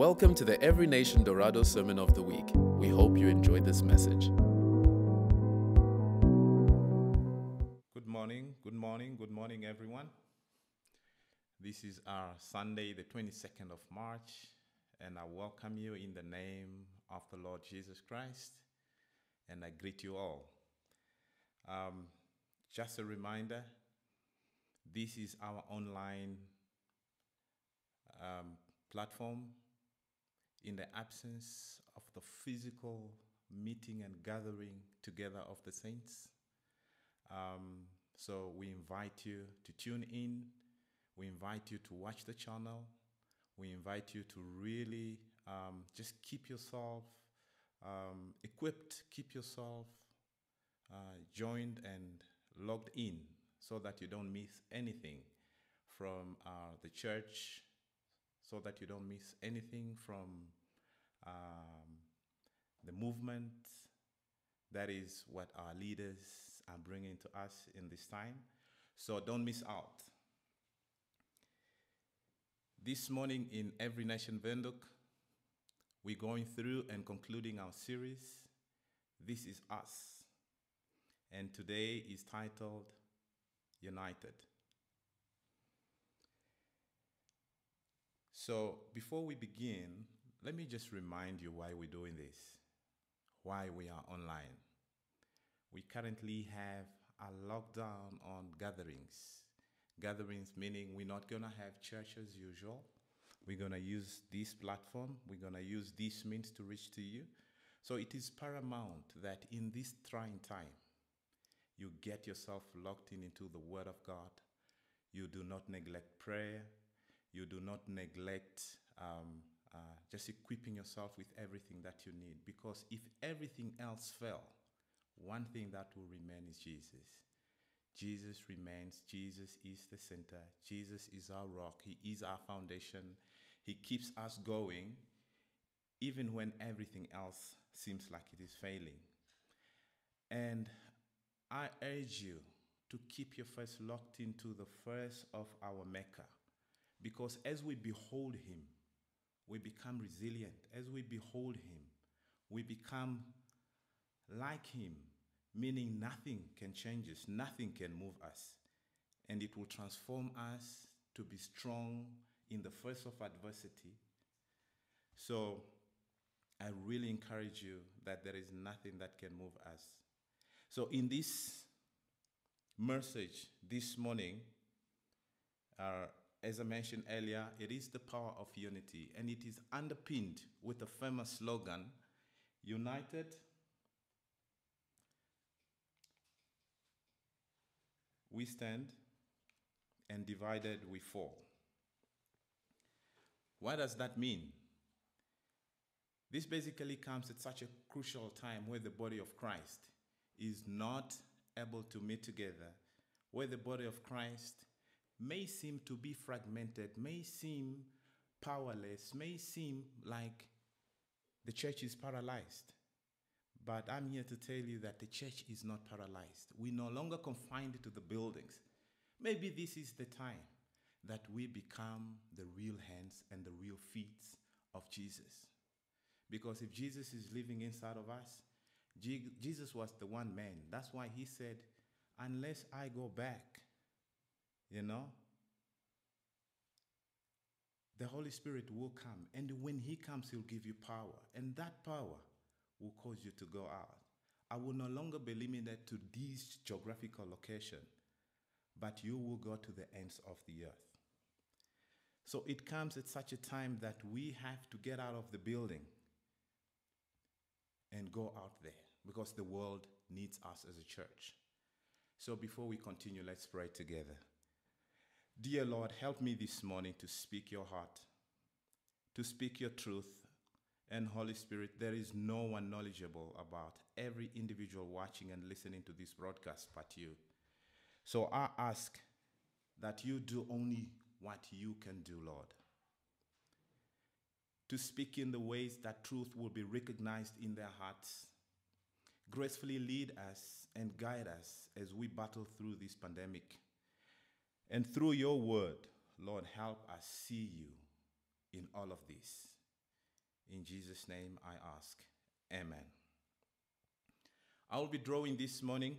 Welcome to the Every Nation Dorado Sermon of the Week. We hope you enjoyed this message. Good morning, good morning, good morning, everyone. This is our Sunday, the 22nd of March, and I welcome you in the name of the Lord Jesus Christ, and I greet you all. Um, just a reminder this is our online um, platform in the absence of the physical meeting and gathering together of the saints. Um, so we invite you to tune in. We invite you to watch the channel. We invite you to really um, just keep yourself um, equipped, keep yourself uh, joined and logged in so that you don't miss anything from uh, the church, so that you don't miss anything from um, the movement. That is what our leaders are bringing to us in this time. So don't miss out. This morning in Every Nation Windhoek, we're going through and concluding our series, This is Us. And today is titled United. So before we begin, let me just remind you why we're doing this, why we are online. We currently have a lockdown on gatherings. Gatherings meaning we're not going to have church as usual. We're going to use this platform, we're going to use these means to reach to you. So it is paramount that in this trying time, you get yourself locked in into the Word of God. You do not neglect prayer. You do not neglect um, uh, just equipping yourself with everything that you need. Because if everything else fell, one thing that will remain is Jesus. Jesus remains. Jesus is the center. Jesus is our rock. He is our foundation. He keeps us going even when everything else seems like it is failing. And I urge you to keep your face locked into the first of our Mecca. Because as we behold Him, we become resilient. As we behold Him, we become like Him, meaning nothing can change us, nothing can move us. And it will transform us to be strong in the face of adversity. So I really encourage you that there is nothing that can move us. So, in this message this morning, uh, as I mentioned earlier, it is the power of unity, and it is underpinned with a famous slogan United, we stand, and divided we fall. What does that mean? This basically comes at such a crucial time where the body of Christ is not able to meet together, where the body of Christ may seem to be fragmented, may seem powerless, may seem like the church is paralyzed. But I'm here to tell you that the church is not paralyzed. We're no longer confined to the buildings. Maybe this is the time that we become the real hands and the real feet of Jesus. Because if Jesus is living inside of us, Jesus was the one man. That's why he said, unless I go back, you know, the Holy Spirit will come. And when he comes, he'll give you power. And that power will cause you to go out. I will no longer be limited to this geographical location, but you will go to the ends of the earth. So it comes at such a time that we have to get out of the building and go out there because the world needs us as a church. So before we continue, let's pray together. Dear Lord, help me this morning to speak your heart, to speak your truth. And Holy Spirit, there is no one knowledgeable about every individual watching and listening to this broadcast but you. So I ask that you do only what you can do, Lord. To speak in the ways that truth will be recognized in their hearts gracefully lead us and guide us as we battle through this pandemic. And through your word, Lord, help us see you in all of this. In Jesus' name I ask. Amen. I will be drawing this morning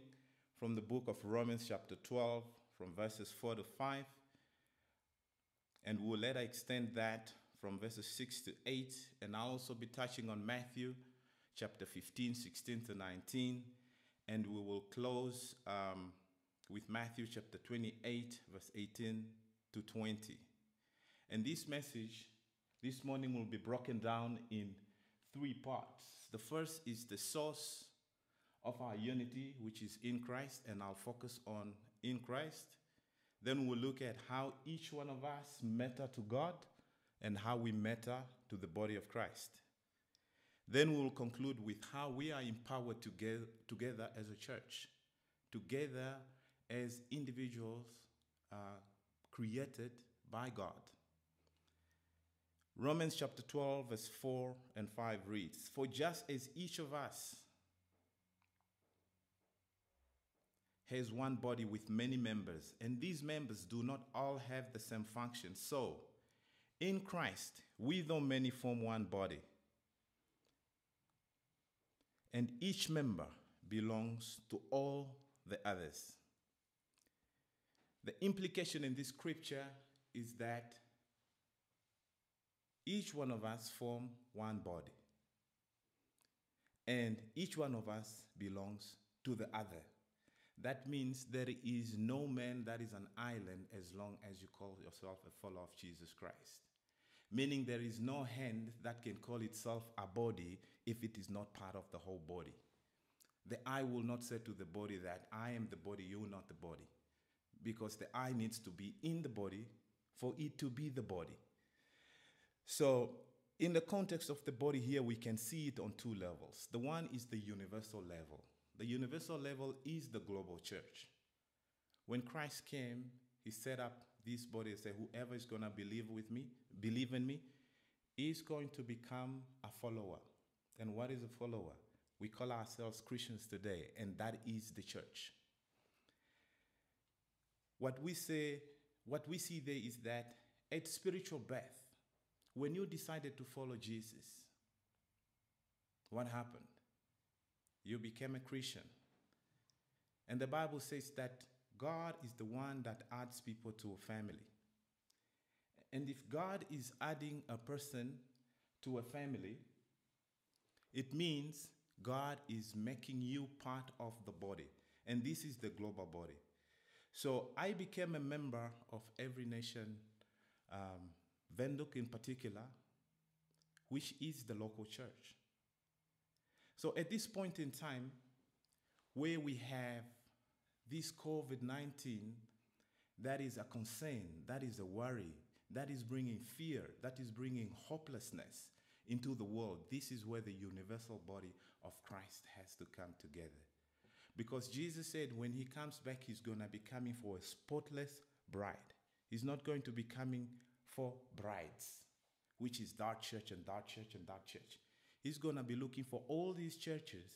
from the book of Romans, chapter 12, from verses 4 to 5. And we'll later extend that from verses 6 to 8. And I'll also be touching on Matthew, chapter 15, 16 to 19. And we will close um, with Matthew, chapter 28, verse 18 to 20. And this message this morning will be broken down in three parts. The first is the source of our unity, which is in Christ, and I'll focus on in Christ. Then we'll look at how each one of us matter to God and how we matter to the body of Christ. Then we'll conclude with how we are empowered together, together as a church, together as individuals uh, created by God. Romans chapter 12, verse 4 and 5 reads For just as each of us has one body with many members, and these members do not all have the same function, so in Christ, we, though many, form one body. And each member belongs to all the others. The implication in this scripture is that each one of us form one body. And each one of us belongs to the other. That means there is no man that is an island as long as you call yourself a follower of Jesus Christ. Meaning there is no hand that can call itself a body if it is not part of the whole body. The eye will not say to the body that I am the body, you're not the body. Because the eye needs to be in the body for it to be the body. So, in the context of the body here, we can see it on two levels. The one is the universal level. The universal level is the global church. When Christ came, he set up this body and said, Whoever is going to believe with me, believe in me, is going to become a follower. And what is a follower? We call ourselves Christians today, and that is the church. What we say, what we see there is that at spiritual birth, when you decided to follow Jesus, what happened? You became a Christian. And the Bible says that God is the one that adds people to a family. And if God is adding a person to a family, it means God is making you part of the body. And this is the global body. So I became a member of every nation um, Windhoek in particular, which is the local church. So at this point in time, where we have this COVID 19 that is a concern, that is a worry, that is bringing fear, that is bringing hopelessness into the world, this is where the universal body of Christ has to come together. Because Jesus said when he comes back, he's going to be coming for a spotless bride. He's not going to be coming for brides, which is dark church and dark church and dark church. He's going to be looking for all these churches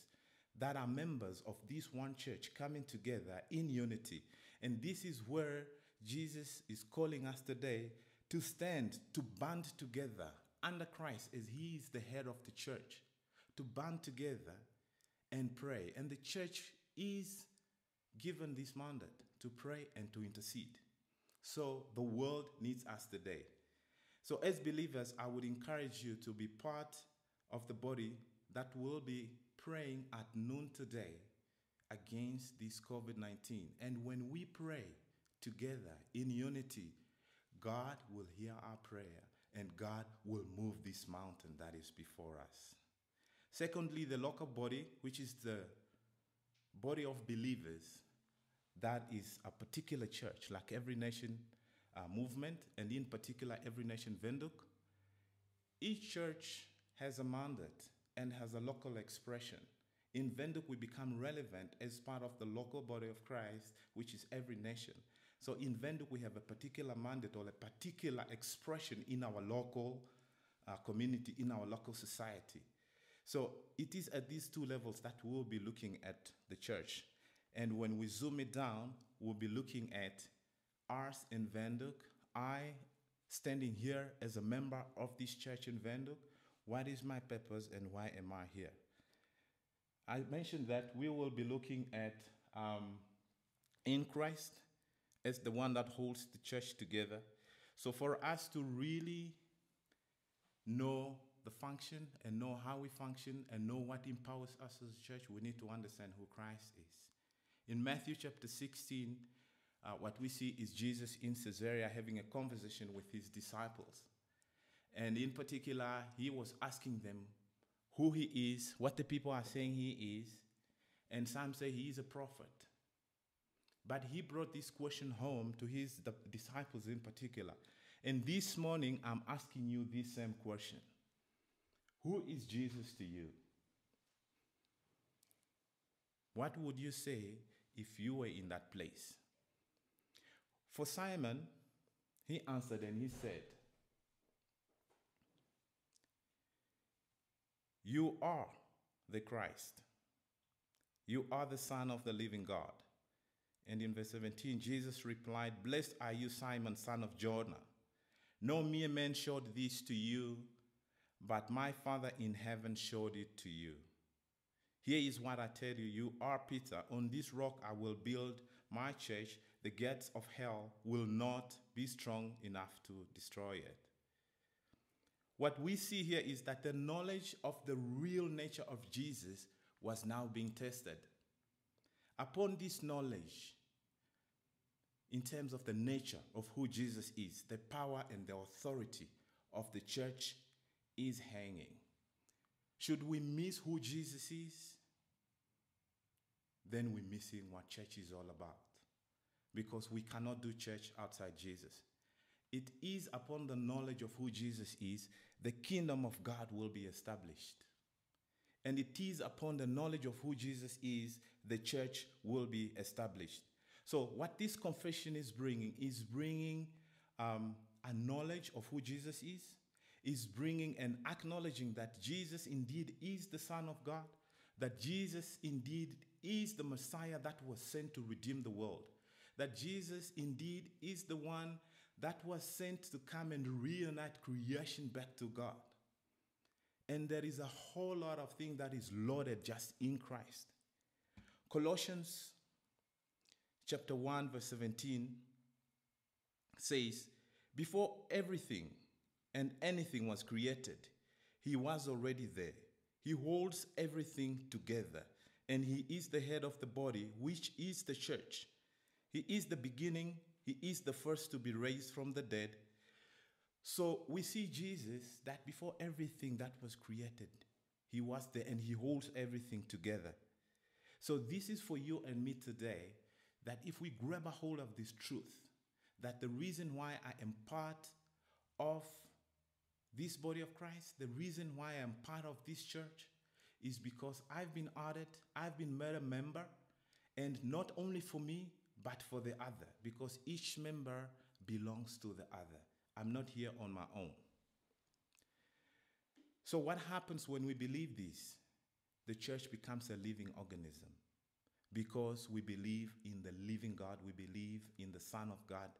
that are members of this one church coming together in unity. And this is where Jesus is calling us today to stand, to band together under Christ as He is the head of the church, to band together and pray. And the church is given this mandate to pray and to intercede. So the world needs us today. So, as believers, I would encourage you to be part of the body that will be praying at noon today against this COVID 19. And when we pray together in unity, God will hear our prayer and God will move this mountain that is before us. Secondly, the local body, which is the body of believers, that is a particular church, like every nation uh, movement, and in particular, every nation Windhoek. Each church has a mandate and has a local expression. In Windhoek, we become relevant as part of the local body of Christ, which is every nation. So in Windhoek, we have a particular mandate or a particular expression in our local uh, community, in our local society. So it is at these two levels that we'll be looking at the church. And when we zoom it down, we'll be looking at ours in Windhoek. I, standing here as a member of this church in Windhoek, What is my purpose and why am I here? I mentioned that we will be looking at um, in Christ as the one that holds the church together. So, for us to really know the function and know how we function and know what empowers us as a church, we need to understand who Christ is. In Matthew chapter 16, uh, what we see is Jesus in Caesarea having a conversation with his disciples. And in particular, he was asking them who he is, what the people are saying he is, and some say he is a prophet. But he brought this question home to his disciples in particular. And this morning, I'm asking you this same question Who is Jesus to you? What would you say if you were in that place? For Simon, he answered and he said, You are the Christ. You are the Son of the living God. And in verse 17, Jesus replied, Blessed are you, Simon, son of Jonah. No mere man showed this to you, but my Father in heaven showed it to you. Here is what I tell you You are Peter. On this rock I will build my church. The gates of hell will not be strong enough to destroy it. What we see here is that the knowledge of the real nature of Jesus was now being tested. Upon this knowledge, in terms of the nature of who Jesus is, the power and the authority of the church is hanging. Should we miss who Jesus is? Then we're missing what church is all about. Because we cannot do church outside Jesus. It is upon the knowledge of who Jesus is, the kingdom of God will be established. And it is upon the knowledge of who Jesus is, the church will be established. So, what this confession is bringing is bringing um, a knowledge of who Jesus is, is bringing and acknowledging that Jesus indeed is the Son of God, that Jesus indeed is the Messiah that was sent to redeem the world, that Jesus indeed is the one that was sent to come and reunite creation back to God. And there is a whole lot of things that is loaded just in Christ. Colossians chapter 1, verse 17 says, Before everything and anything was created, he was already there. He holds everything together, and he is the head of the body, which is the church. He is the beginning, he is the first to be raised from the dead. So we see Jesus that before everything that was created, he was there and he holds everything together. So this is for you and me today that if we grab a hold of this truth, that the reason why I am part of this body of Christ, the reason why I'm part of this church is because I've been added, I've been made a member, and not only for me, but for the other, because each member belongs to the other. I'm not here on my own. So, what happens when we believe this? The church becomes a living organism because we believe in the living God, we believe in the Son of God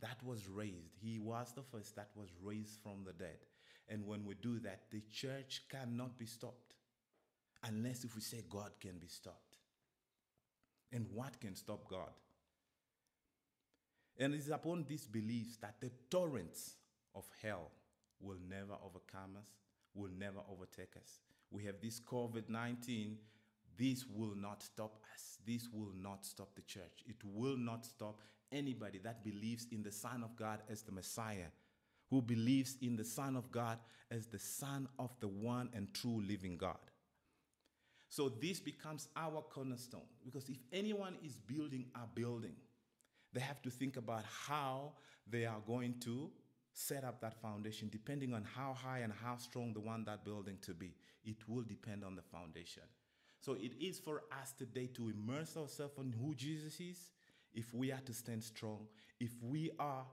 that was raised. He was the first that was raised from the dead. And when we do that, the church cannot be stopped unless if we say God can be stopped. And what can stop God? And it is upon these beliefs that the torrents of hell will never overcome us, will never overtake us. We have this COVID 19. This will not stop us. This will not stop the church. It will not stop anybody that believes in the Son of God as the Messiah, who believes in the Son of God as the Son of the one and true living God. So this becomes our cornerstone because if anyone is building a building, they have to think about how they are going to set up that foundation depending on how high and how strong they want that building to be. It will depend on the foundation. So it is for us today to immerse ourselves in who Jesus is if we are to stand strong, if we are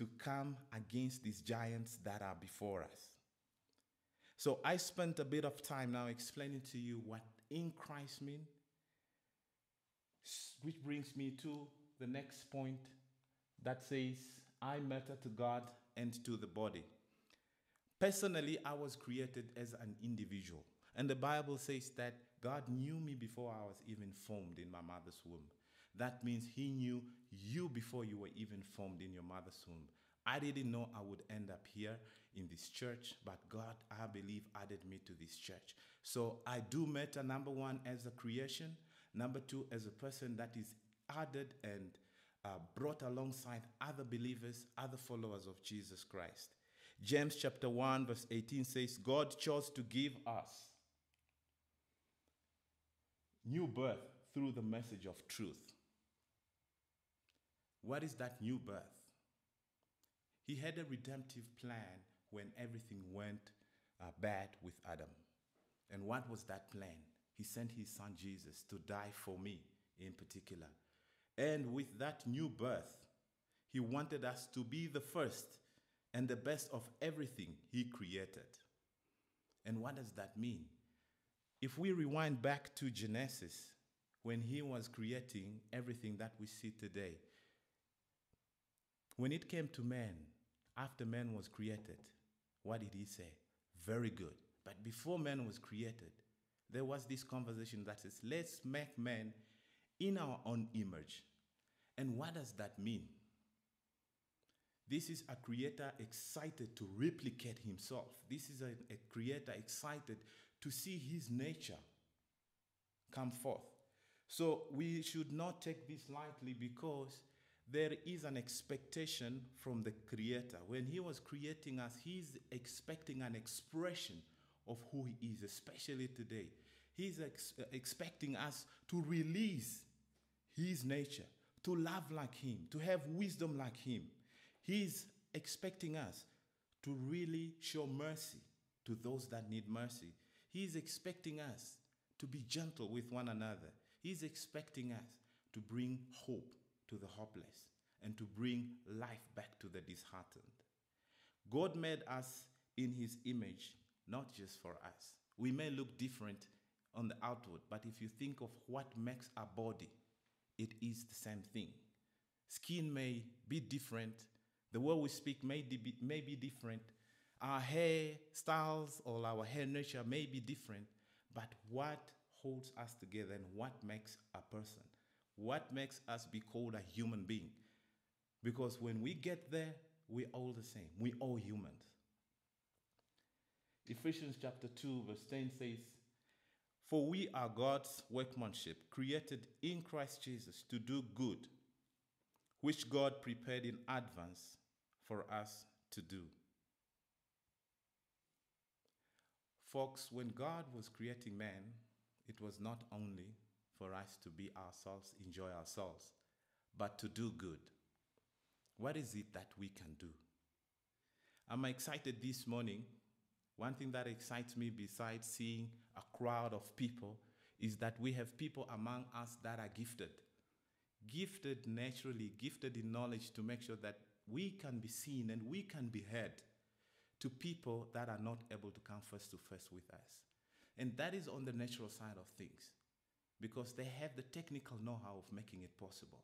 to come against these giants that are before us. So I spent a bit of time now explaining to you what in Christ mean, which brings me to the next point that says, I matter to God and to the body. Personally, I was created as an individual. And the Bible says that God knew me before I was even formed in my mother's womb. That means He knew you before you were even formed in your mother's womb. I didn't know I would end up here in this church, but God, I believe, added me to this church. So I do matter, number one, as a creation, number two, as a person that is added and uh, brought alongside other believers, other followers of Jesus Christ. James chapter 1, verse 18 says, God chose to give us new birth through the message of truth. What is that new birth? He had a redemptive plan when everything went uh, bad with Adam. And what was that plan? He sent his son Jesus to die for me in particular. And with that new birth, he wanted us to be the first and the best of everything he created. And what does that mean? If we rewind back to Genesis, when he was creating everything that we see today, when it came to man, after man was created, what did he say? Very good. But before man was created, there was this conversation that says, let's make man in our own image. And what does that mean? This is a creator excited to replicate himself. This is a, a, creator excited to see his nature come forth. So we should not take this lightly because there is an expectation from the creator. When he was creating us, he's expecting an expression of who he is, especially today. He's ex- expecting us to release his nature, to love like him, to have wisdom like him. He's expecting us to really show mercy to those that need mercy. He's expecting us to be gentle with one another. He's expecting us to bring hope to the hopeless and to bring life back to the disheartened. God made us in his image, not just for us. We may look different on the outward, but if you think of what makes a body, it is the same thing. Skin may be different, the way we speak may be, may be different, our hair styles or our hair nature may be different, but what holds us together and what makes a person what makes us be called a human being. Because when we get there, we're all the same. We're all humans. Ephesians chapter 2, verse 10 says, For we are God's workmanship, created in Christ Jesus to do good, which God prepared in advance for us to do. Folks, when God was creating man, it was not only for us to be ourselves, enjoy ourselves, but to do good. What is it that we can do? I'm excited this morning. One thing that excites me, besides seeing a crowd of people, is that we have people among us that are gifted. Gifted naturally, gifted in knowledge to make sure that we can be seen and we can be heard to people that are not able to come face to face with us. And that is on the natural side of things because they have the technical know how of making it possible.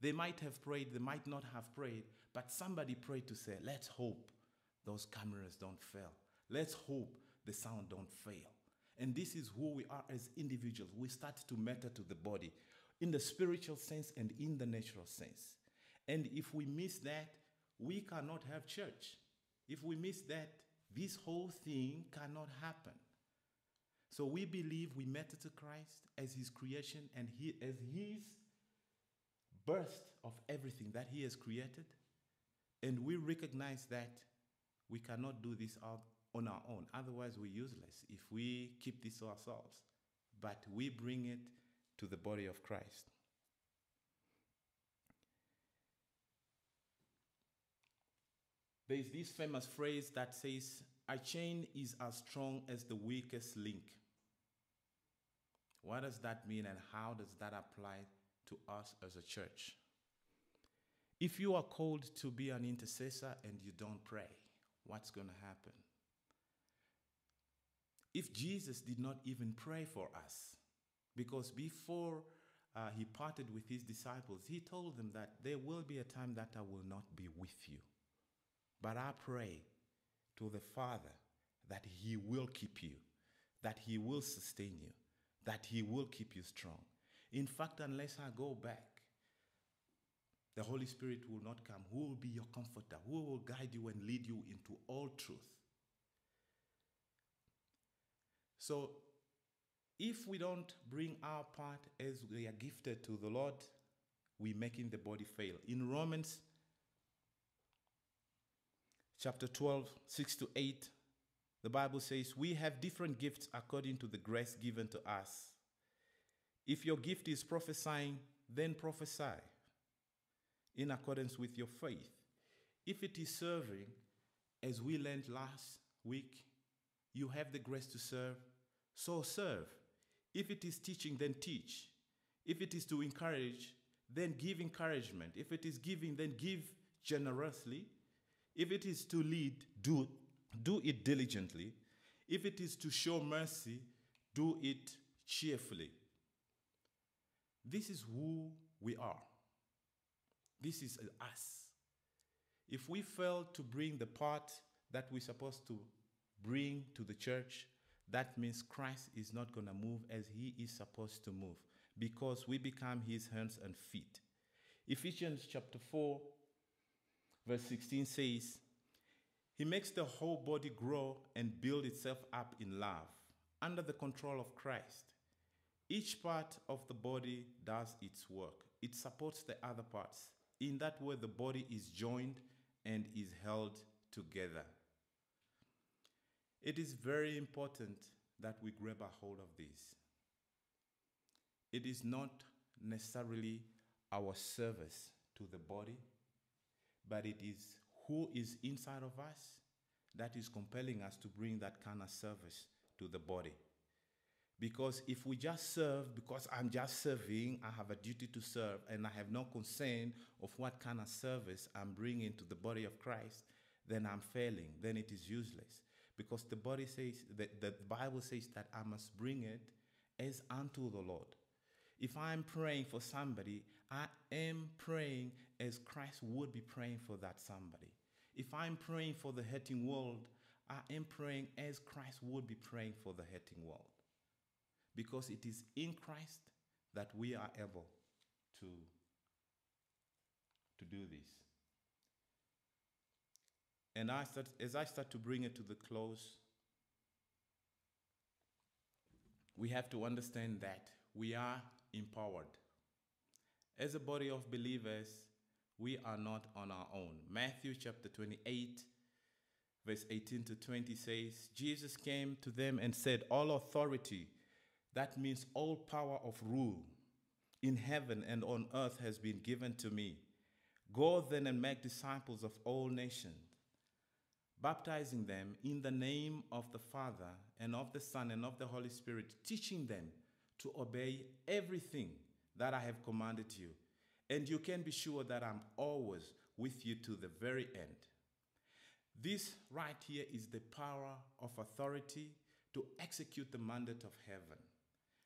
They might have prayed, they might not have prayed, but somebody prayed to say, let's hope those cameras don't fail. Let's hope the sound don't fail. And this is who we are as individuals. We start to matter to the body in the spiritual sense and in the natural sense. And if we miss that, we cannot have church. If we miss that, this whole thing cannot happen. So we believe we matter to Christ as his creation and he as his burst of everything that he has created. And we recognize that we cannot do this on our own. Otherwise, we're useless if we keep this to ourselves. But we bring it to the body of Christ. There's this famous phrase that says, A chain is as strong as the weakest link. What does that mean and how does that apply to us as a church? If you are called to be an intercessor and you don't pray, what's going to happen? If Jesus did not even pray for us, because before uh, he parted with his disciples, he told them that there will be a time that I will not be with you. But I pray to the Father that He will keep you, that He will sustain you, that He will keep you strong. In fact, unless I go back, the Holy Spirit will not come. Who will be your comforter? Who will guide you and lead you into all truth? So, if we don't bring our part as we are gifted to the Lord, we're making the body fail. In Romans chapter 12, 6 to 8, the Bible says, We have different gifts according to the grace given to us. If your gift is prophesying, then prophesy in accordance with your faith. If it is serving, as we learned last week, you have the grace to serve, so serve. If it is teaching, then teach. If it is to encourage, then give encouragement. If it is giving, then give generously. If it is to lead, do, do it diligently. If it is to show mercy, do it cheerfully. This is who we are. This is us. If we fail to bring the part that we're supposed to bring to the church, that means Christ is not going to move as he is supposed to move because we become his hands and feet. Ephesians chapter 4, verse 16 says, He makes the whole body grow and build itself up in love under the control of Christ. Each part of the body does its work, it supports the other parts. In that way, the body is joined and is held together. It is very important that we grab a hold of this. It is not necessarily our service to the body, but it is who is inside of us that is compelling us to bring that kind of service to the body. Because if we just serve, because I'm just serving, I have a duty to serve, and I have no concern of what kind of service I'm bringing to the body of Christ, then I'm failing. Then it is useless. Because the body says, that the Bible says that I must bring it as unto the Lord. If I'm praying for somebody, I am praying as Christ would be praying for that somebody. If I'm praying for the hurting world, I am praying as Christ would be praying for the hurting world because it is in Christ that we are able to, to do this. And I start, as I start to bring it to the close, we have to understand that we are empowered. As a body of believers, we are not on our own. Matthew chapter 28, verse 18 to 20 says, Jesus came to them and said, All authority that means all power of rule in heaven and on earth has been given to me. Go then and make disciples of all nations, baptizing them in the name of the Father and of the Son and of the Holy Spirit, teaching them to obey everything that I have commanded you. And you can be sure that I'm always with you to the very end. This right here is the power of authority to execute the mandate of heaven.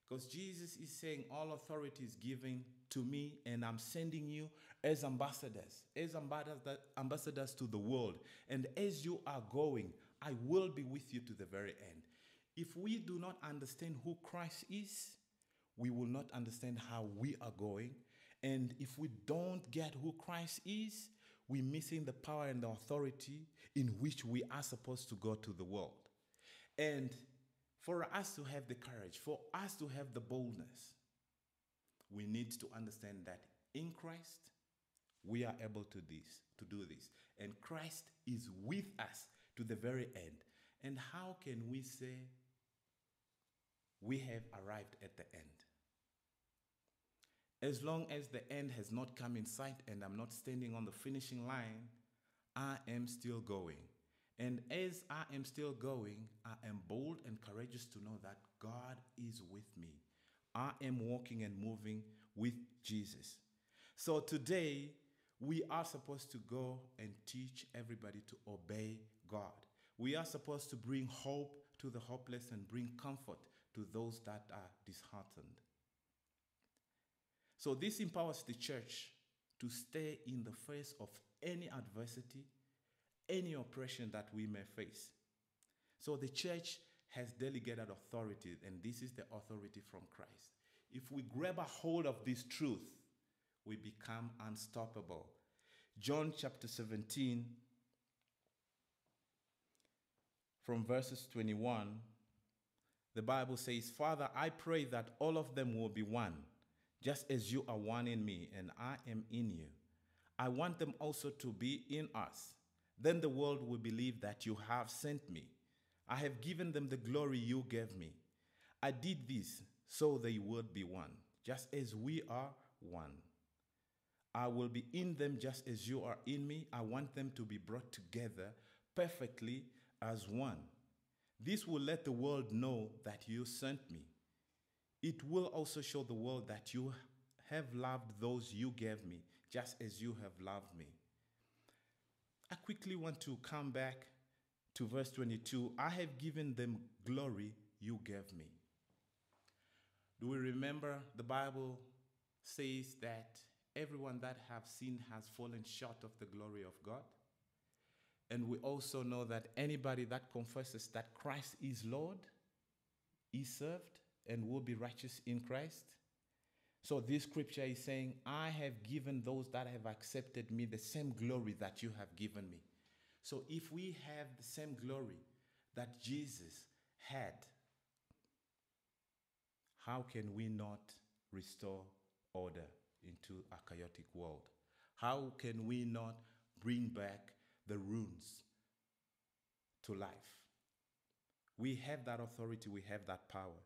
Because Jesus is saying, All authority is given to me, and I'm sending you as ambassadors, as ambassadors to the world. And as you are going, I will be with you to the very end. If we do not understand who Christ is, we will not understand how we are going. And if we don't get who Christ is, we're missing the power and the authority in which we are supposed to go to the world. And for us to have the courage, for us to have the boldness, we need to understand that in Christ, we are able to this, to do this. And Christ is with us to the very end. And how can we say we have arrived at the end? As long as the end has not come in sight and I'm not standing on the finishing line, I am still going. And as I am still going, I am bold and courageous to know that God is with me. I am walking and moving with Jesus. So today, we are supposed to go and teach everybody to obey God. We are supposed to bring hope to the hopeless and bring comfort to those that are disheartened. So, this empowers the church to stay in the face of any adversity any oppression that we may face. So the church has delegated authority, and this is the authority from Christ. If we grab a hold of this truth, we become unstoppable. John chapter 17, from verses 21, the Bible says, Father, I pray that all of them will be one, just as you are one in me and I am in you. I want them also to be in us. Then the world will believe that you have sent me. I have given them the glory you gave me. I did this so they would be one, just as we are one. I will be in them just as you are in me. I want them to be brought together perfectly as one. This will let the world know that you sent me. It will also show the world that you have loved those you gave me, just as you have loved me. I quickly want to come back to verse 22. I have given them glory you gave me. Do we remember the Bible says that everyone that have sinned has fallen short of the glory of God? And we also know that anybody that confesses that Christ is Lord is served and will be righteous in Christ. So this scripture is saying, I have given those that have accepted me the same glory that you have given me. So if we have the same glory that Jesus had, how can we not restore order into a chaotic world? How can we not bring back the runes to life? We have that authority, we have that power.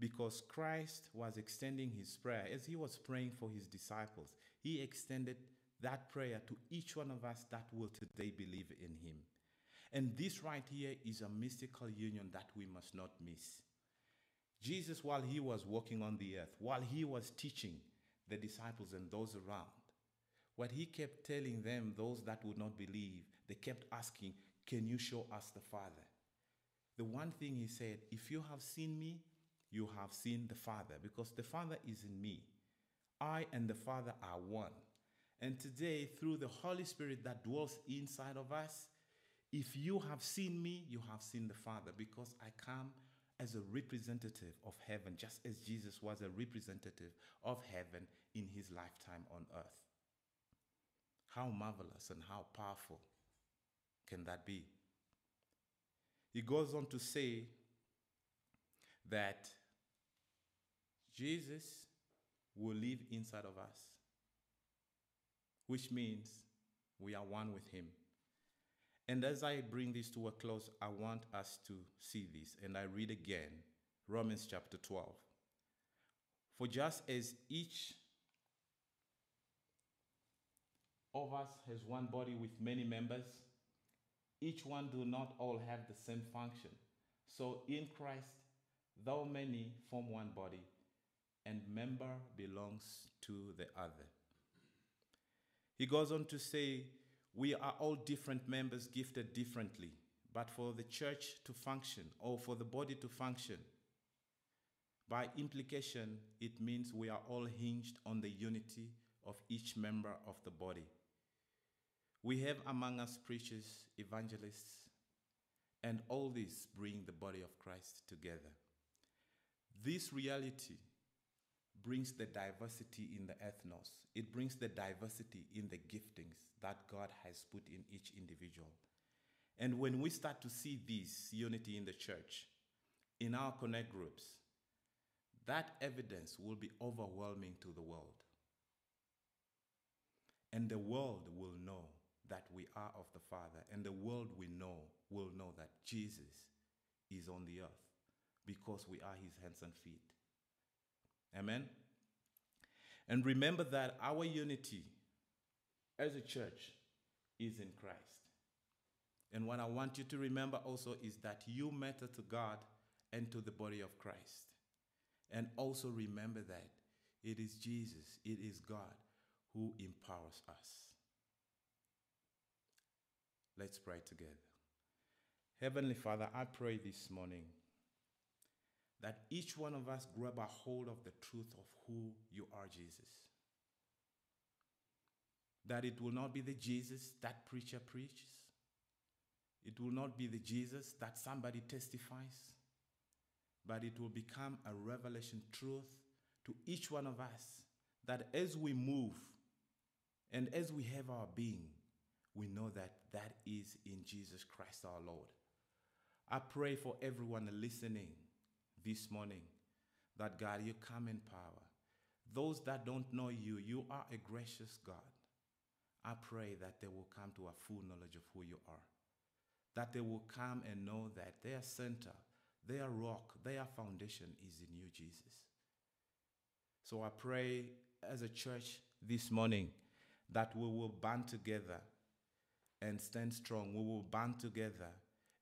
Because Christ was extending his prayer as he was praying for his disciples, he extended that prayer to each one of us that will today believe in him. And this right here is a mystical union that we must not miss. Jesus, while he was walking on the earth, while he was teaching the disciples and those around, what he kept telling them, those that would not believe, they kept asking, Can you show us the Father? The one thing he said, If you have seen me, you have seen the Father, because the Father is in me. I and the Father are one. And today, through the Holy Spirit that dwells inside of us, if you have seen me, you have seen the Father, because I come as a representative of heaven, just as Jesus was a representative of heaven in his lifetime on earth. How marvelous and how powerful can that be? He goes on to say that Jesus will live inside of us, which means we are one with him. And as I bring this to a close, I want us to see this. And I read again Romans chapter 12. For just as each of us has one body with many members, each one do not all have the same function. So in Christ, though many form one body, and member belongs to the other. He goes on to say, we are all different members gifted differently, but for the church to function or for the body to function, by implication, it means we are all hinged on the unity of each member of the body. We have among us preachers, evangelists, and all these bring the body of Christ together. This reality brings the diversity in the ethnos. It brings the diversity in the giftings that God has put in each individual. And when we start to see this unity in the church, in our connect groups, that evidence will be overwhelming to the world. And the world will know that we are of the Father, and the world we know will know that Jesus is on the earth because we are his hands and feet. Amen. And remember that our unity as a church is in Christ. And what I want you to remember also is that you matter to God and to the body of Christ. And also remember that it is Jesus, it is God who empowers us. Let's pray together. Heavenly Father, I pray this morning that each one of us grab a hold of the truth of who you are, Jesus. That it will not be the Jesus that preacher preaches, It will not be the Jesus that somebody testifies, but it will become a revelation truth to each one of us that as we move and as we have our being, we know that that is in Jesus Christ our Lord. I pray for everyone listening this morning that God, you come in power. Those that don't know you, you are a gracious God. I pray that they will come to a full knowledge of who you are. That they will come and know that their center, their rock, their foundation is in you, Jesus. So I pray as a church this morning that we will band together and stand strong. We will band together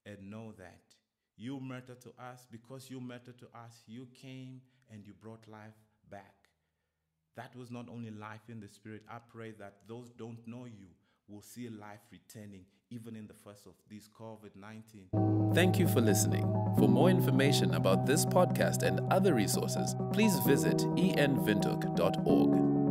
and know that you matter to us because you matter to us. You came and you brought life back. That was not only life in the spirit. I pray that those don't know you will see life returning even in the first of this COVID 19. Thank you for listening. For more information about this podcast and other resources, please visit envintook.org.